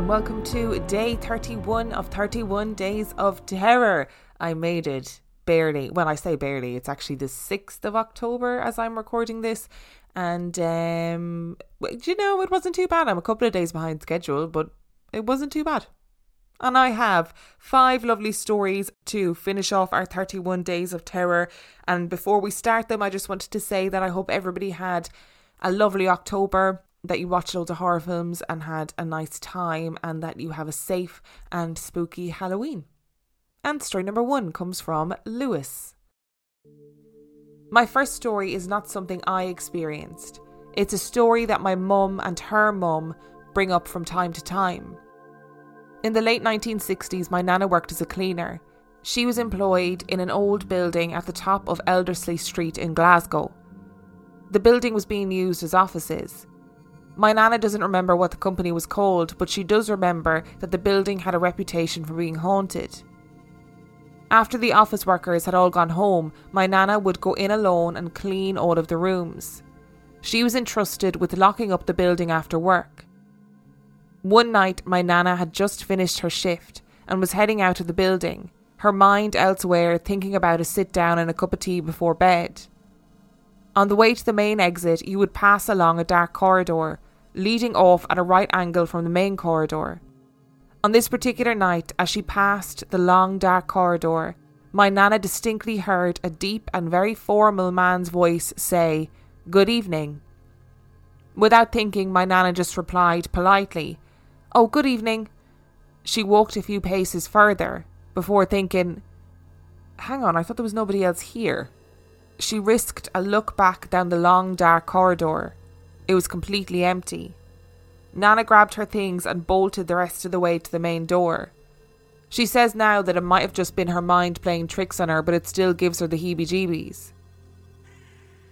and welcome to day 31 of 31 Days of Terror. I made it barely. When I say barely, it's actually the 6th of October as I'm recording this. And, um, you know, it wasn't too bad. I'm a couple of days behind schedule, but it wasn't too bad. And I have five lovely stories to finish off our 31 Days of Terror. And before we start them, I just wanted to say that I hope everybody had a lovely October that you watched loads of horror films and had a nice time, and that you have a safe and spooky Halloween. And story number one comes from Lewis. My first story is not something I experienced. It's a story that my mum and her mum bring up from time to time. In the late 1960s, my nana worked as a cleaner. She was employed in an old building at the top of Elderslie Street in Glasgow. The building was being used as offices. My nana doesn't remember what the company was called, but she does remember that the building had a reputation for being haunted. After the office workers had all gone home, my nana would go in alone and clean all of the rooms. She was entrusted with locking up the building after work. One night, my nana had just finished her shift and was heading out of the building, her mind elsewhere, thinking about a sit down and a cup of tea before bed. On the way to the main exit, you would pass along a dark corridor leading off at a right angle from the main corridor. On this particular night, as she passed the long dark corridor, my Nana distinctly heard a deep and very formal man's voice say, Good evening. Without thinking, my Nana just replied politely, Oh, good evening. She walked a few paces further before thinking, Hang on, I thought there was nobody else here. She risked a look back down the long dark corridor it was completely empty. Nana grabbed her things and bolted the rest of the way to the main door. She says now that it might have just been her mind playing tricks on her, but it still gives her the heebie jeebies.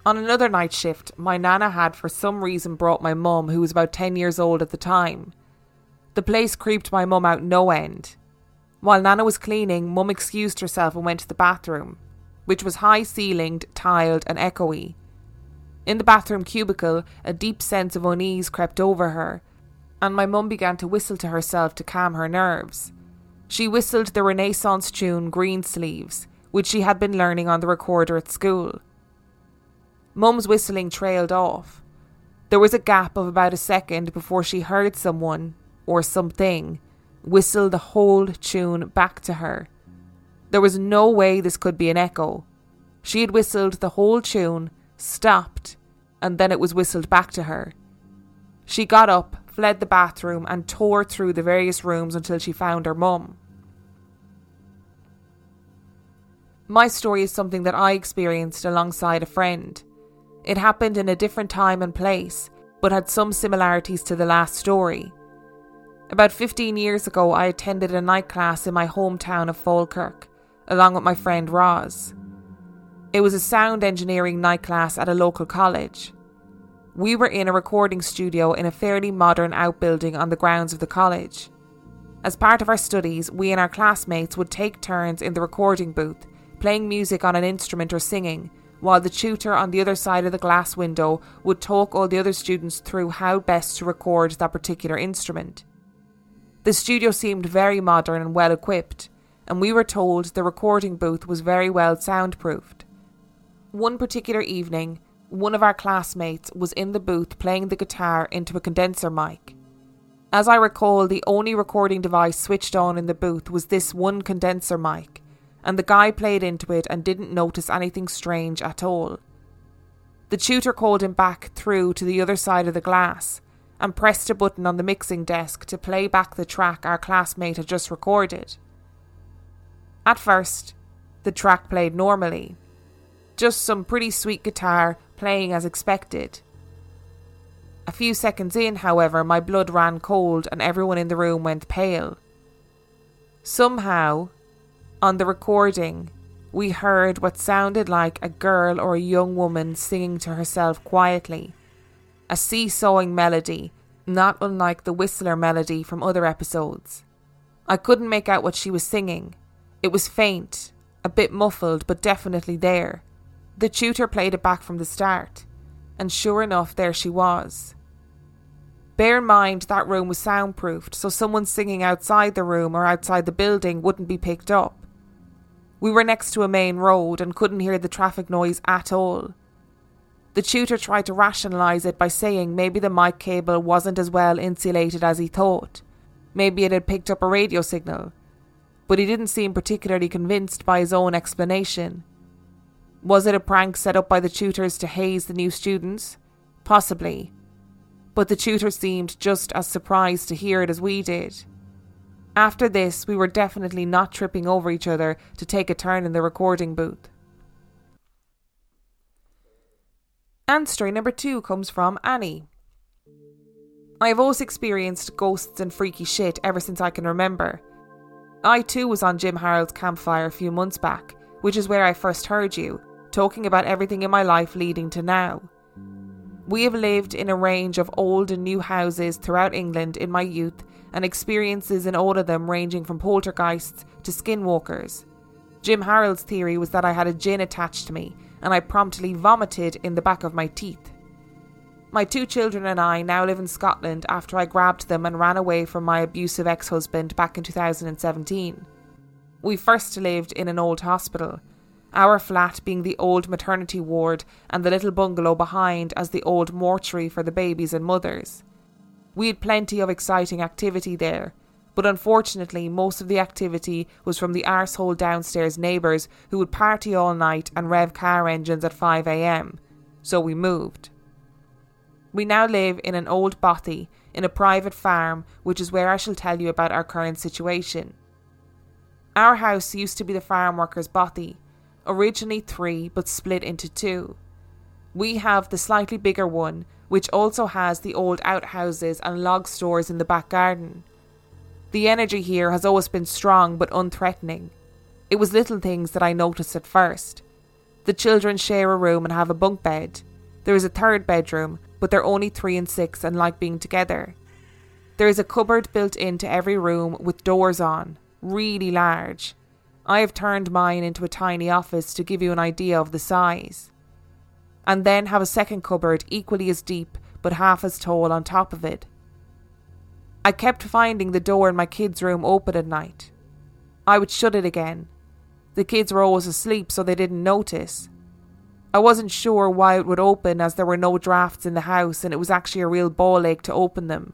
On another night shift, my Nana had for some reason brought my mum, who was about 10 years old at the time. The place creeped my mum out no end. While Nana was cleaning, mum excused herself and went to the bathroom, which was high ceilinged, tiled, and echoey. In the bathroom cubicle, a deep sense of unease crept over her, and my mum began to whistle to herself to calm her nerves. She whistled the Renaissance tune Greensleeves, which she had been learning on the recorder at school. Mum's whistling trailed off. There was a gap of about a second before she heard someone, or something, whistle the whole tune back to her. There was no way this could be an echo. She had whistled the whole tune, stopped, and then it was whistled back to her. She got up, fled the bathroom, and tore through the various rooms until she found her mum. My story is something that I experienced alongside a friend. It happened in a different time and place, but had some similarities to the last story. About 15 years ago, I attended a night class in my hometown of Falkirk, along with my friend Roz. It was a sound engineering night class at a local college. We were in a recording studio in a fairly modern outbuilding on the grounds of the college. As part of our studies, we and our classmates would take turns in the recording booth, playing music on an instrument or singing, while the tutor on the other side of the glass window would talk all the other students through how best to record that particular instrument. The studio seemed very modern and well equipped, and we were told the recording booth was very well soundproofed. One particular evening, one of our classmates was in the booth playing the guitar into a condenser mic. As I recall, the only recording device switched on in the booth was this one condenser mic, and the guy played into it and didn't notice anything strange at all. The tutor called him back through to the other side of the glass and pressed a button on the mixing desk to play back the track our classmate had just recorded. At first, the track played normally, just some pretty sweet guitar playing as expected. A few seconds in, however, my blood ran cold and everyone in the room went pale. Somehow, on the recording, we heard what sounded like a girl or a young woman singing to herself quietly. A seesawing melody, not unlike the Whistler melody from other episodes. I couldn't make out what she was singing. It was faint, a bit muffled, but definitely there. The tutor played it back from the start, and sure enough, there she was. Bear in mind that room was soundproofed, so someone singing outside the room or outside the building wouldn't be picked up. We were next to a main road and couldn't hear the traffic noise at all. The tutor tried to rationalise it by saying maybe the mic cable wasn't as well insulated as he thought. Maybe it had picked up a radio signal. But he didn't seem particularly convinced by his own explanation. Was it a prank set up by the tutors to haze the new students? Possibly. But the tutor seemed just as surprised to hear it as we did. After this, we were definitely not tripping over each other to take a turn in the recording booth. And story number two comes from Annie. I have always experienced ghosts and freaky shit ever since I can remember. I too was on Jim Harold's campfire a few months back, which is where I first heard you, talking about everything in my life leading to now. We have lived in a range of old and new houses throughout England in my youth, and experiences in all of them ranging from poltergeists to skinwalkers. Jim Harold's theory was that I had a jinn attached to me, and I promptly vomited in the back of my teeth. My two children and I now live in Scotland after I grabbed them and ran away from my abusive ex husband back in 2017. We first lived in an old hospital, our flat being the old maternity ward and the little bungalow behind as the old mortuary for the babies and mothers. We had plenty of exciting activity there, but unfortunately, most of the activity was from the arsehole downstairs neighbours who would party all night and rev car engines at 5am, so we moved. We now live in an old bothy in a private farm, which is where I shall tell you about our current situation. Our house used to be the farm workers' bothy, originally three but split into two. We have the slightly bigger one, which also has the old outhouses and log stores in the back garden. The energy here has always been strong but unthreatening. It was little things that I noticed at first. The children share a room and have a bunk bed. There is a third bedroom, but they're only three and six and like being together. There is a cupboard built into every room with doors on, really large. I have turned mine into a tiny office to give you an idea of the size. And then have a second cupboard equally as deep but half as tall on top of it. I kept finding the door in my kids' room open at night. I would shut it again. The kids were always asleep, so they didn't notice. I wasn't sure why it would open as there were no drafts in the house and it was actually a real ball ache to open them.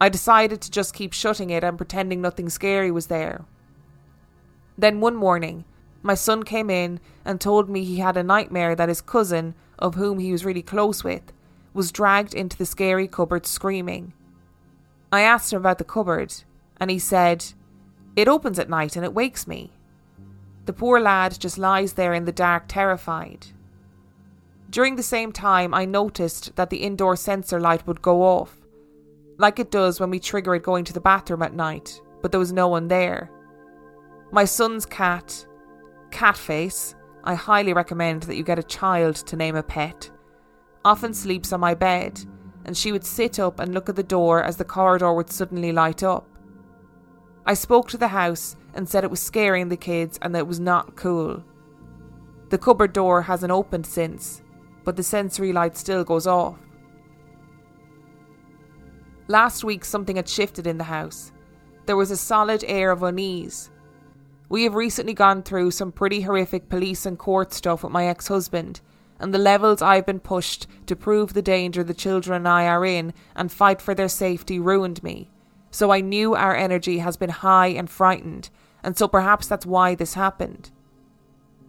I decided to just keep shutting it and pretending nothing scary was there. Then one morning, my son came in and told me he had a nightmare that his cousin, of whom he was really close with, was dragged into the scary cupboard screaming. I asked him about the cupboard, and he said, It opens at night and it wakes me. The poor lad just lies there in the dark, terrified. During the same time, I noticed that the indoor sensor light would go off, like it does when we trigger it going to the bathroom at night, but there was no one there. My son's cat, Catface, I highly recommend that you get a child to name a pet, often sleeps on my bed and she would sit up and look at the door as the corridor would suddenly light up. I spoke to the house and said it was scaring the kids and that it was not cool. The cupboard door hasn't opened since, but the sensory light still goes off. Last week, something had shifted in the house. There was a solid air of unease. We have recently gone through some pretty horrific police and court stuff with my ex husband, and the levels I've been pushed to prove the danger the children and I are in and fight for their safety ruined me. So I knew our energy has been high and frightened, and so perhaps that's why this happened.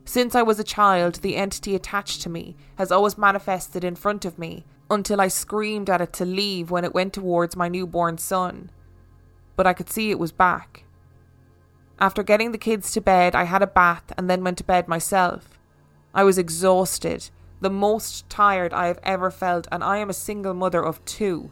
Since I was a child, the entity attached to me has always manifested in front of me until I screamed at it to leave when it went towards my newborn son. But I could see it was back. After getting the kids to bed, I had a bath and then went to bed myself. I was exhausted the most tired I have ever felt, and I am a single mother of two.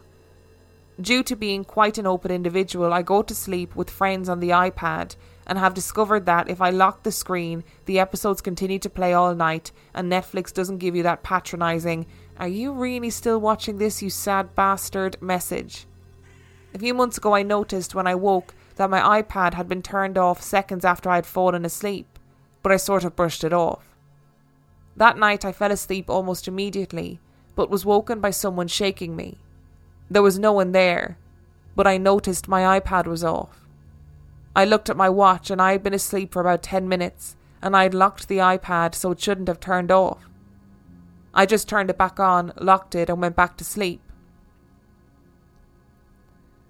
Due to being quite an open individual, I go to sleep with friends on the iPad and have discovered that if I lock the screen, the episodes continue to play all night, and Netflix doesn't give you that patronising, Are you really still watching this, you sad bastard? message. A few months ago, I noticed when I woke that my iPad had been turned off seconds after I had fallen asleep, but I sort of brushed it off. That night I fell asleep almost immediately, but was woken by someone shaking me. There was no one there, but I noticed my iPad was off. I looked at my watch and I had been asleep for about 10 minutes and I had locked the iPad so it shouldn't have turned off. I just turned it back on, locked it, and went back to sleep.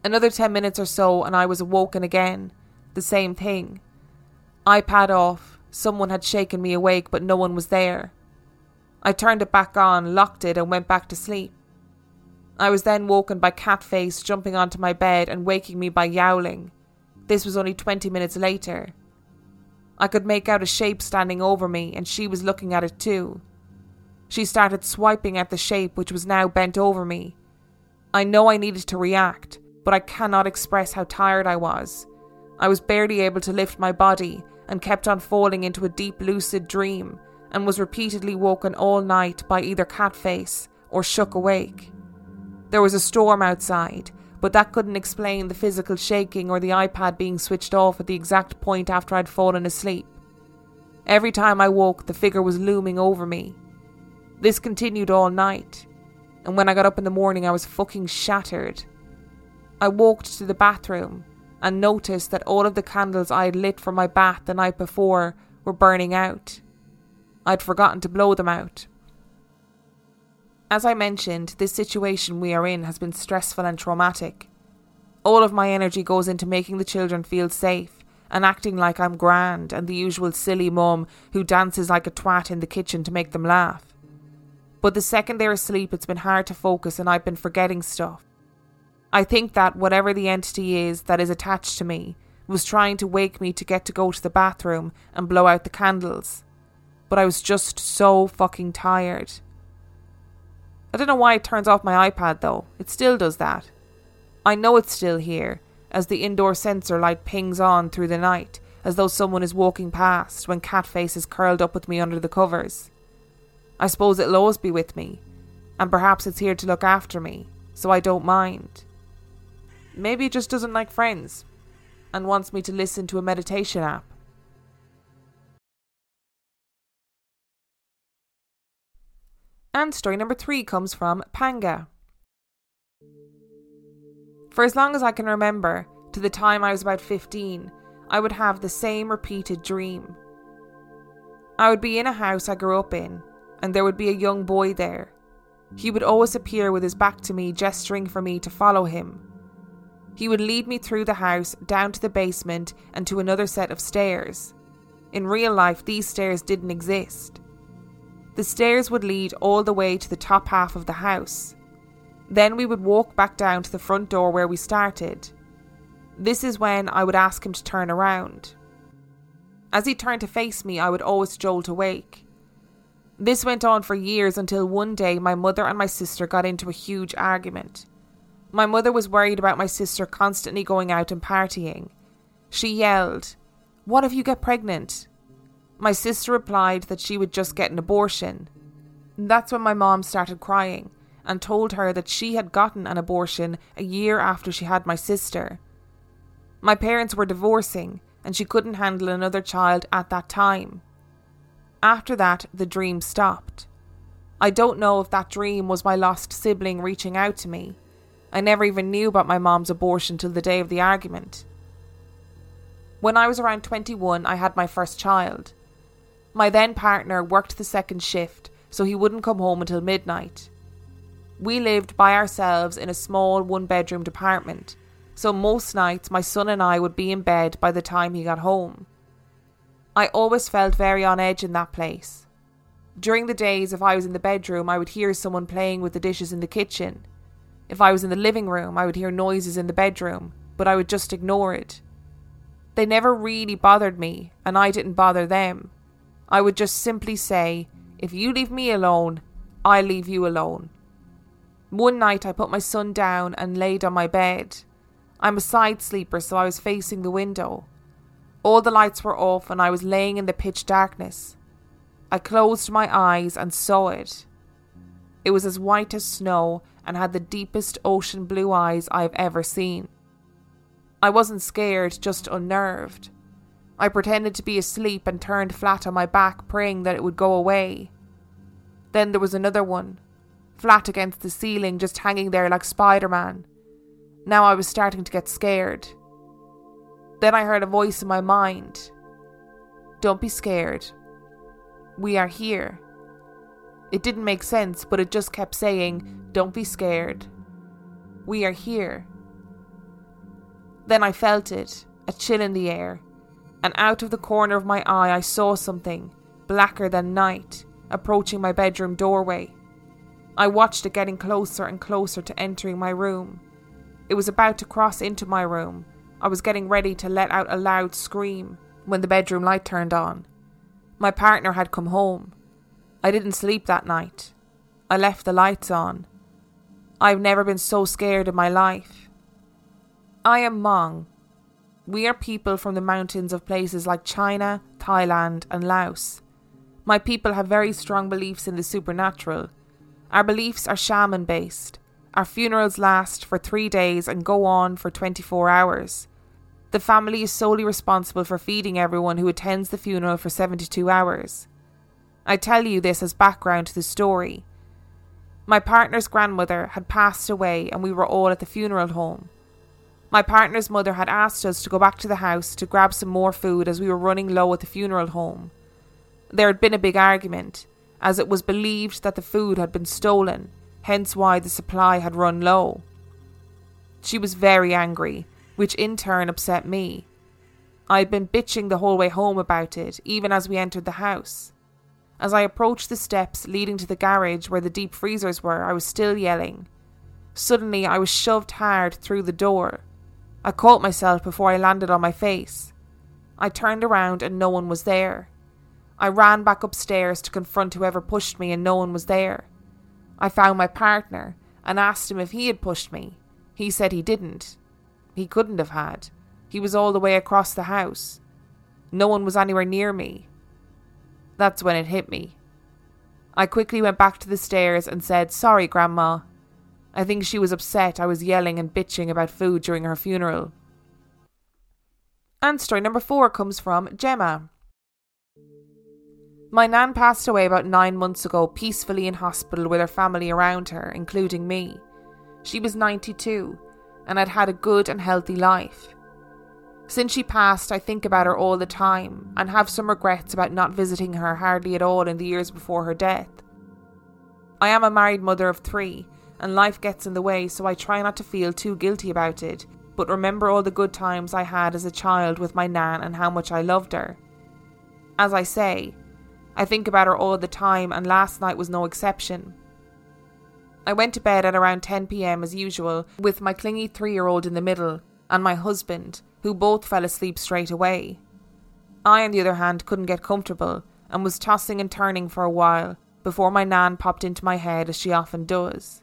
Another 10 minutes or so, and I was awoken again. The same thing. iPad off, someone had shaken me awake, but no one was there. I turned it back on, locked it, and went back to sleep. I was then woken by Catface jumping onto my bed and waking me by yowling. This was only 20 minutes later. I could make out a shape standing over me, and she was looking at it too. She started swiping at the shape which was now bent over me. I know I needed to react, but I cannot express how tired I was. I was barely able to lift my body and kept on falling into a deep lucid dream and was repeatedly woken all night by either Catface or shook awake. There was a storm outside, but that couldn't explain the physical shaking or the iPad being switched off at the exact point after I'd fallen asleep. Every time I woke, the figure was looming over me, this continued all night, and when I got up in the morning, I was fucking shattered. I walked to the bathroom and noticed that all of the candles I had lit for my bath the night before were burning out. I'd forgotten to blow them out. As I mentioned, this situation we are in has been stressful and traumatic. All of my energy goes into making the children feel safe and acting like I'm grand and the usual silly mum who dances like a twat in the kitchen to make them laugh. But the second they're asleep, it's been hard to focus and I've been forgetting stuff. I think that whatever the entity is that is attached to me was trying to wake me to get to go to the bathroom and blow out the candles. But I was just so fucking tired. I don't know why it turns off my iPad though, it still does that. I know it's still here, as the indoor sensor light pings on through the night, as though someone is walking past when Catface is curled up with me under the covers. I suppose it'll always be with me, and perhaps it's here to look after me, so I don't mind. Maybe it just doesn't like friends and wants me to listen to a meditation app. And story number three comes from Panga. For as long as I can remember, to the time I was about 15, I would have the same repeated dream. I would be in a house I grew up in, and there would be a young boy there. He would always appear with his back to me, gesturing for me to follow him. He would lead me through the house, down to the basement, and to another set of stairs. In real life, these stairs didn't exist. The stairs would lead all the way to the top half of the house. Then we would walk back down to the front door where we started. This is when I would ask him to turn around. As he turned to face me, I would always jolt awake. This went on for years until one day my mother and my sister got into a huge argument. My mother was worried about my sister constantly going out and partying. She yelled, What if you get pregnant? My sister replied that she would just get an abortion. That's when my mom started crying and told her that she had gotten an abortion a year after she had my sister. My parents were divorcing and she couldn't handle another child at that time. After that, the dream stopped. I don't know if that dream was my lost sibling reaching out to me. I never even knew about my mom's abortion till the day of the argument. When I was around 21, I had my first child. My then partner worked the second shift, so he wouldn't come home until midnight. We lived by ourselves in a small one bedroom apartment, so most nights my son and I would be in bed by the time he got home. I always felt very on edge in that place. During the days, if I was in the bedroom, I would hear someone playing with the dishes in the kitchen. If I was in the living room, I would hear noises in the bedroom, but I would just ignore it. They never really bothered me, and I didn't bother them. I would just simply say, If you leave me alone, I'll leave you alone. One night I put my son down and laid on my bed. I'm a side sleeper, so I was facing the window. All the lights were off and I was laying in the pitch darkness. I closed my eyes and saw it. It was as white as snow and had the deepest ocean blue eyes I have ever seen. I wasn't scared, just unnerved. I pretended to be asleep and turned flat on my back, praying that it would go away. Then there was another one. flat against the ceiling, just hanging there like Spider Man. Now I was starting to get scared. Then I heard a voice in my mind Don't be scared. We are here. It didn't make sense, but it just kept saying, Don't be scared. We are here. Then I felt it, a chill in the air, and out of the corner of my eye I saw something, blacker than night, approaching my bedroom doorway. I watched it getting closer and closer to entering my room. It was about to cross into my room. I was getting ready to let out a loud scream when the bedroom light turned on. My partner had come home. I didn't sleep that night. I left the lights on. I've never been so scared in my life. I am Hmong. We are people from the mountains of places like China, Thailand, and Laos. My people have very strong beliefs in the supernatural. Our beliefs are shaman based. Our funerals last for three days and go on for 24 hours. The family is solely responsible for feeding everyone who attends the funeral for 72 hours. I tell you this as background to the story. My partner's grandmother had passed away and we were all at the funeral home. My partner's mother had asked us to go back to the house to grab some more food as we were running low at the funeral home. There had been a big argument, as it was believed that the food had been stolen, hence why the supply had run low. She was very angry, which in turn upset me. I had been bitching the whole way home about it, even as we entered the house. As I approached the steps leading to the garage where the deep freezers were, I was still yelling. Suddenly, I was shoved hard through the door. I caught myself before I landed on my face. I turned around and no one was there. I ran back upstairs to confront whoever pushed me, and no one was there. I found my partner and asked him if he had pushed me. He said he didn't. He couldn't have had. He was all the way across the house. No one was anywhere near me. That's when it hit me. I quickly went back to the stairs and said, Sorry, Grandma. I think she was upset I was yelling and bitching about food during her funeral. And story number four comes from Gemma. My nan passed away about nine months ago, peacefully in hospital with her family around her, including me. She was 92 and had had a good and healthy life. Since she passed, I think about her all the time and have some regrets about not visiting her hardly at all in the years before her death. I am a married mother of three, and life gets in the way, so I try not to feel too guilty about it, but remember all the good times I had as a child with my nan and how much I loved her. As I say, I think about her all the time, and last night was no exception. I went to bed at around 10 pm as usual, with my clingy three year old in the middle, and my husband, who both fell asleep straight away. I, on the other hand, couldn't get comfortable, and was tossing and turning for a while before my nan popped into my head as she often does.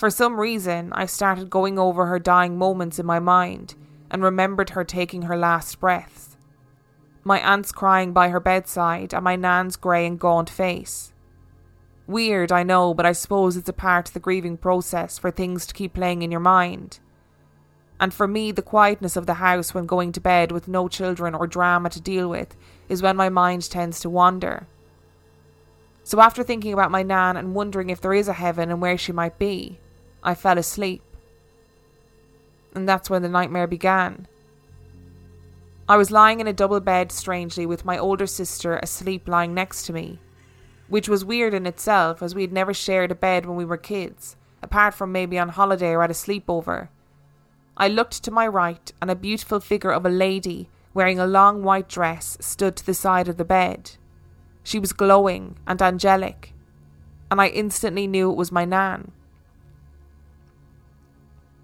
For some reason, I started going over her dying moments in my mind and remembered her taking her last breaths my aunt's crying by her bedside, and my nan's grey and gaunt face. Weird, I know, but I suppose it's a part of the grieving process for things to keep playing in your mind. And for me, the quietness of the house when going to bed with no children or drama to deal with is when my mind tends to wander. So, after thinking about my Nan and wondering if there is a heaven and where she might be, I fell asleep. And that's when the nightmare began. I was lying in a double bed strangely with my older sister asleep lying next to me, which was weird in itself as we had never shared a bed when we were kids, apart from maybe on holiday or at a sleepover. I looked to my right, and a beautiful figure of a lady wearing a long white dress stood to the side of the bed. She was glowing and angelic, and I instantly knew it was my Nan.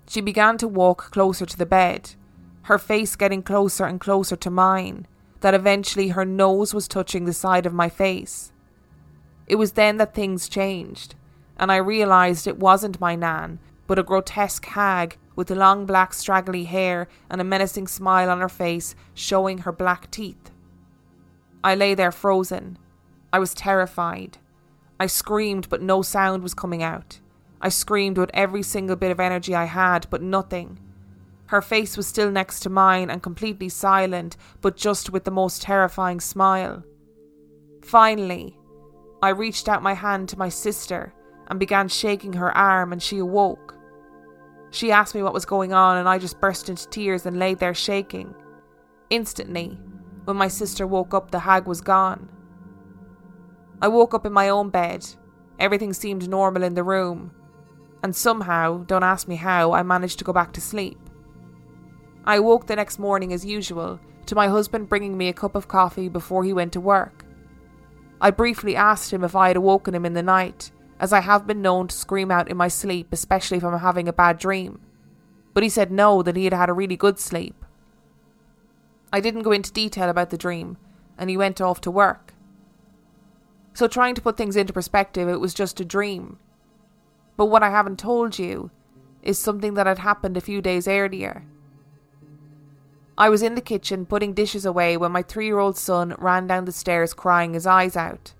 She began to walk closer to the bed, her face getting closer and closer to mine, that eventually her nose was touching the side of my face. It was then that things changed, and I realised it wasn't my Nan, but a grotesque hag with long black straggly hair and a menacing smile on her face, showing her black teeth. I lay there frozen. I was terrified. I screamed, but no sound was coming out. I screamed with every single bit of energy I had, but nothing. Her face was still next to mine and completely silent, but just with the most terrifying smile. Finally, I reached out my hand to my sister and began shaking her arm, and she awoke. She asked me what was going on, and I just burst into tears and lay there shaking. Instantly, when my sister woke up, the hag was gone. I woke up in my own bed. Everything seemed normal in the room, and somehow, don't ask me how, I managed to go back to sleep. I woke the next morning as usual, to my husband bringing me a cup of coffee before he went to work. I briefly asked him if I had awoken him in the night, as I have been known to scream out in my sleep, especially if I'm having a bad dream. But he said no, that he had had a really good sleep. I didn't go into detail about the dream, and he went off to work. So, trying to put things into perspective, it was just a dream. But what I haven't told you is something that had happened a few days earlier. I was in the kitchen putting dishes away when my three year old son ran down the stairs crying his eyes out.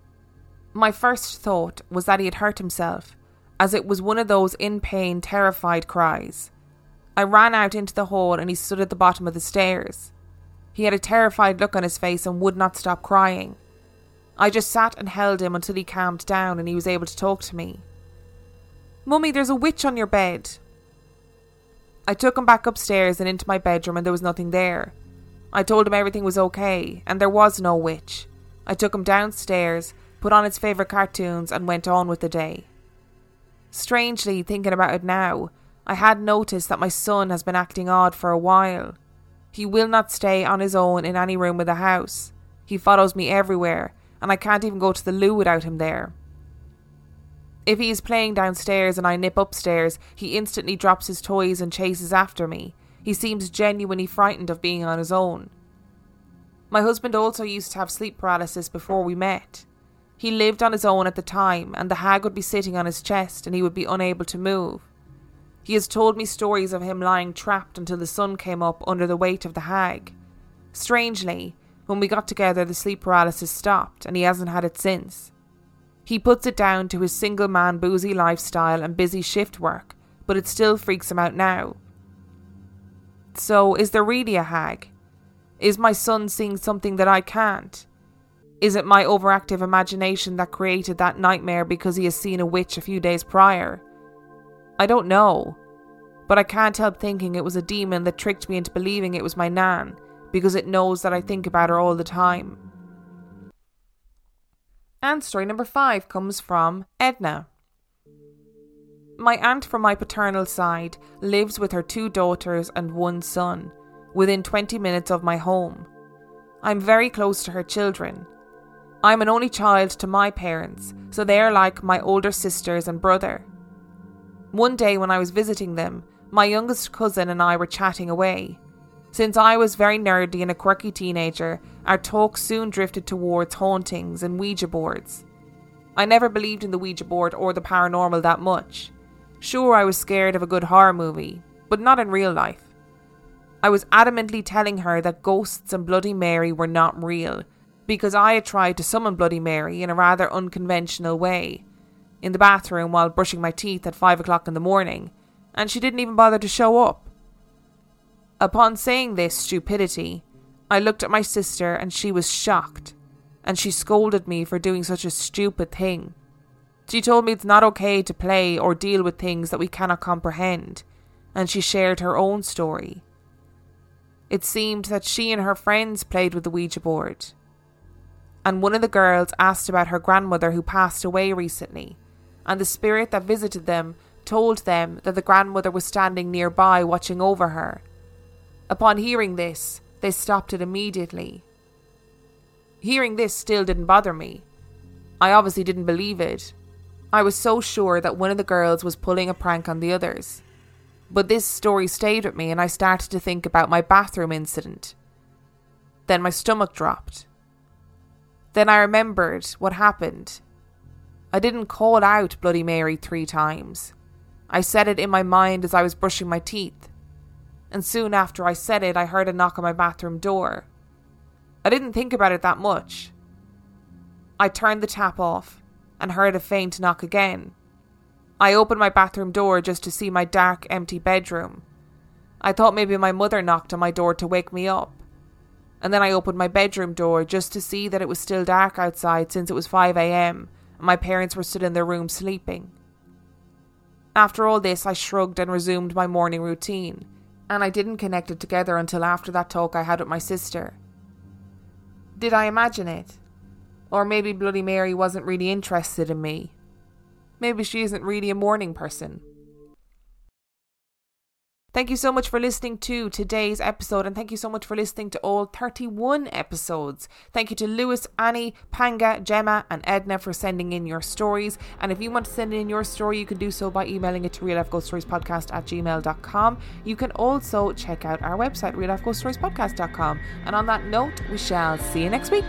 My first thought was that he had hurt himself, as it was one of those in pain, terrified cries. I ran out into the hall and he stood at the bottom of the stairs. He had a terrified look on his face and would not stop crying. I just sat and held him until he calmed down and he was able to talk to me. Mummy, there's a witch on your bed. I took him back upstairs and into my bedroom and there was nothing there. I told him everything was okay and there was no witch. I took him downstairs put on his favourite cartoons, and went on with the day. Strangely, thinking about it now, I had noticed that my son has been acting odd for a while. He will not stay on his own in any room of the house. He follows me everywhere, and I can't even go to the loo without him there. If he is playing downstairs and I nip upstairs, he instantly drops his toys and chases after me. He seems genuinely frightened of being on his own. My husband also used to have sleep paralysis before we met. He lived on his own at the time, and the hag would be sitting on his chest and he would be unable to move. He has told me stories of him lying trapped until the sun came up under the weight of the hag. Strangely, when we got together, the sleep paralysis stopped, and he hasn't had it since. He puts it down to his single man boozy lifestyle and busy shift work, but it still freaks him out now. So, is there really a hag? Is my son seeing something that I can't? Is it my overactive imagination that created that nightmare because he has seen a witch a few days prior? I don't know, but I can't help thinking it was a demon that tricked me into believing it was my Nan because it knows that I think about her all the time. And story number five comes from Edna. My aunt from my paternal side lives with her two daughters and one son, within 20 minutes of my home. I'm very close to her children, I'm an only child to my parents, so they are like my older sisters and brother. One day when I was visiting them, my youngest cousin and I were chatting away. Since I was very nerdy and a quirky teenager, our talk soon drifted towards hauntings and Ouija boards. I never believed in the Ouija board or the paranormal that much. Sure, I was scared of a good horror movie, but not in real life. I was adamantly telling her that ghosts and Bloody Mary were not real because I had tried to summon Bloody Mary in a rather unconventional way in the bathroom while brushing my teeth at five o'clock in the morning, and she didn't even bother to show up. Upon saying this stupidity, I looked at my sister and she was shocked, and she scolded me for doing such a stupid thing. She told me it's not okay to play or deal with things that we cannot comprehend, and she shared her own story. It seemed that she and her friends played with the Ouija board, and one of the girls asked about her grandmother who passed away recently, and the spirit that visited them told them that the grandmother was standing nearby watching over her. Upon hearing this, they stopped it immediately. Hearing this still didn't bother me. I obviously didn't believe it. I was so sure that one of the girls was pulling a prank on the others. But this story stayed with me, and I started to think about my bathroom incident. Then my stomach dropped. Then I remembered what happened. I didn't call out Bloody Mary three times. I said it in my mind as I was brushing my teeth. And soon after I said it, I heard a knock on my bathroom door. I didn't think about it that much. I turned the tap off and heard a faint knock again. I opened my bathroom door just to see my dark, empty bedroom. I thought maybe my mother knocked on my door to wake me up and then I opened my bedroom door just to see that it was still dark outside since it was 5am and my parents were still in their room sleeping. After all this, I shrugged and resumed my morning routine, and I didn't connect it together until after that talk I had with my sister. Did I imagine it? Or maybe Bloody Mary wasn't really interested in me. Maybe she isn't really a morning person. Thank you so much for listening to today's episode, and thank you so much for listening to all 31 episodes. Thank you to Lewis, Annie, Panga, Gemma, and Edna for sending in your stories. And if you want to send in your story, you can do so by emailing it to reallifeghoststoriespodcast at gmail.com. You can also check out our website, reallifeghoststoriespodcast.com. And on that note, we shall see you next week.